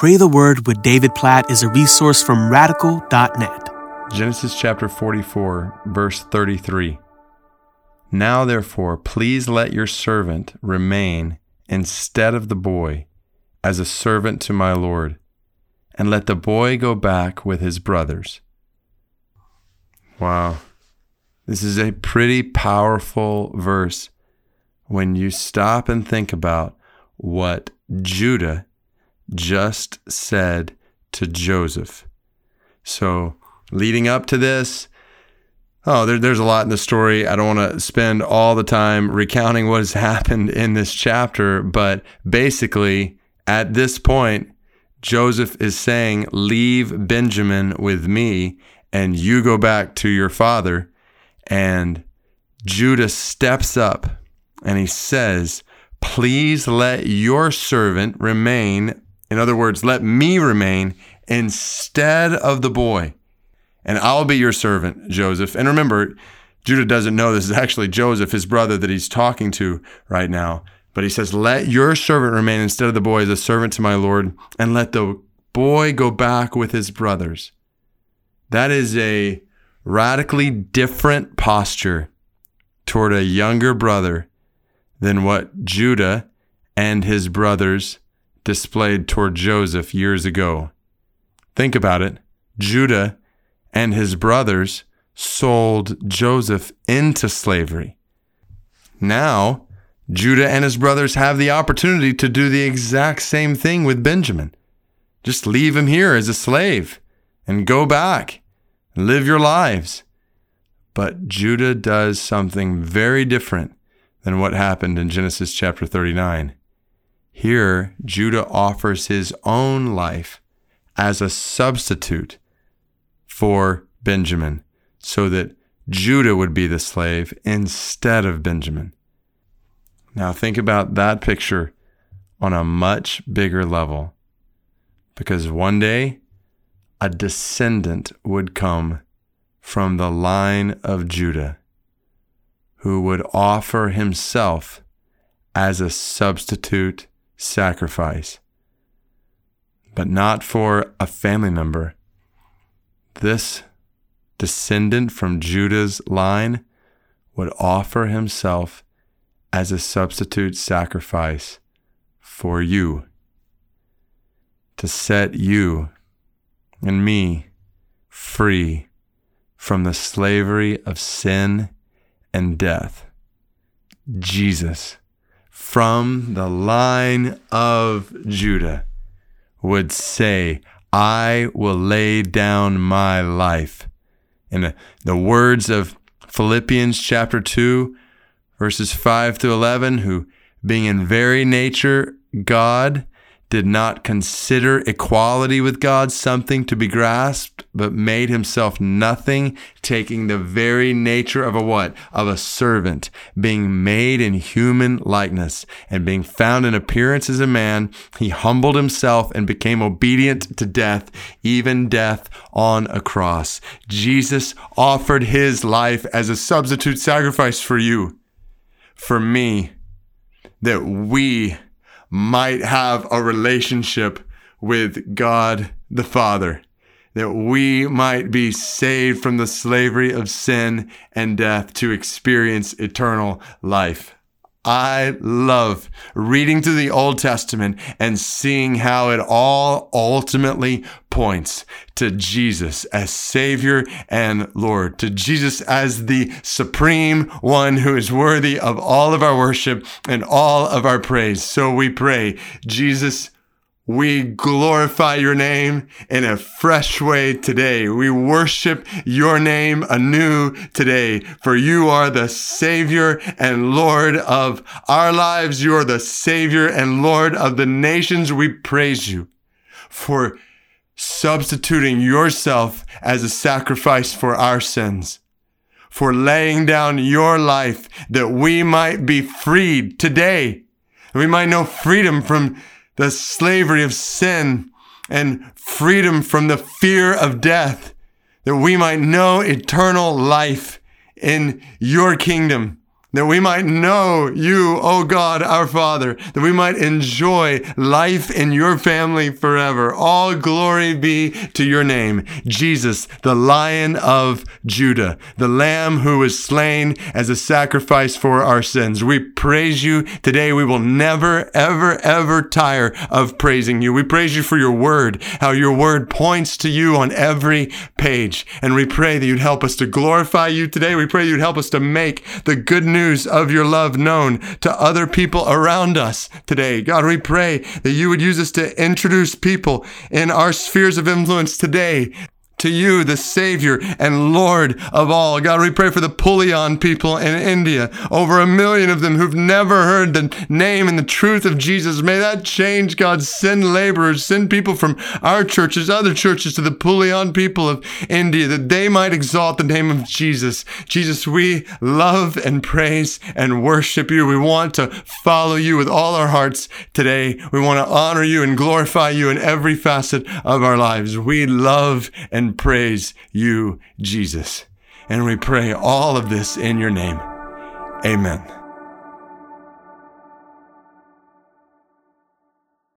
Pray the Word with David Platt is a resource from radical.net. Genesis chapter 44, verse 33. Now, therefore, please let your servant remain instead of the boy as a servant to my Lord, and let the boy go back with his brothers. Wow. This is a pretty powerful verse when you stop and think about what Judah just said to Joseph. So, leading up to this, oh, there, there's a lot in the story. I don't want to spend all the time recounting what has happened in this chapter, but basically, at this point, Joseph is saying, Leave Benjamin with me, and you go back to your father. And Judah steps up and he says, Please let your servant remain in other words, let me remain instead of the boy, and I'll be your servant, Joseph. And remember, Judah doesn't know this is actually Joseph, his brother that he's talking to right now. But he says, Let your servant remain instead of the boy as a servant to my Lord, and let the boy go back with his brothers. That is a radically different posture toward a younger brother than what Judah and his brothers displayed toward Joseph years ago. Think about it. Judah and his brothers sold Joseph into slavery. Now, Judah and his brothers have the opportunity to do the exact same thing with Benjamin. Just leave him here as a slave and go back and live your lives. But Judah does something very different than what happened in Genesis chapter 39. Here, Judah offers his own life as a substitute for Benjamin so that Judah would be the slave instead of Benjamin. Now, think about that picture on a much bigger level because one day a descendant would come from the line of Judah who would offer himself as a substitute sacrifice, but not for a family member. This descendant from Judah's line would offer himself as a substitute sacrifice for you, to set you and me free from the slavery of sin and death. Jesus from the line of Judah would say, I will lay down my life. In uh, the words of Philippians chapter 2, verses 5 to 11, who being in very nature God, did not consider equality with God something to be grasped, but made himself nothing, taking the very nature of a what? Of a servant, being made in human likeness, and being found in appearance as a man, he humbled himself and became obedient to death, even death on a cross. Jesus offered his life as a substitute sacrifice for you, for me, that we might have a relationship with God the Father, that we might be saved from the slavery of sin and death to experience eternal life. I love reading through the Old Testament and seeing how it all ultimately points to Jesus as Savior and Lord, to Jesus as the supreme one who is worthy of all of our worship and all of our praise. So we pray, Jesus, we glorify your name in a fresh way today. We worship your name anew today, for you are the Savior and Lord of our lives. You are the Savior and Lord of the nations. We praise you for substituting yourself as a sacrifice for our sins, for laying down your life that we might be freed today. We might know freedom from the slavery of sin and freedom from the fear of death, that we might know eternal life in your kingdom that we might know you, O God, our Father, that we might enjoy life in your family forever. All glory be to your name, Jesus, the Lion of Judah, the Lamb who was slain as a sacrifice for our sins. We praise you today. We will never, ever, ever tire of praising you. We praise you for your word, how your word points to you on every page. And we pray that you'd help us to glorify you today. We pray you'd help us to make the good news news of your love known to other people around us today. God, we pray that you would use us to introduce people in our spheres of influence today to you, the Savior and Lord of all. God, we pray for the Pulian people in India, over a million of them who've never heard the name and the truth of Jesus. May that change, God. Send laborers, send people from our churches, other churches to the Pulian people of India, that they might exalt the name of Jesus. Jesus, we love and praise and worship you. We want to follow you with all our hearts today. We want to honor you and glorify you in every facet of our lives. We love praise you, Jesus. And we pray all of this in your name. Amen.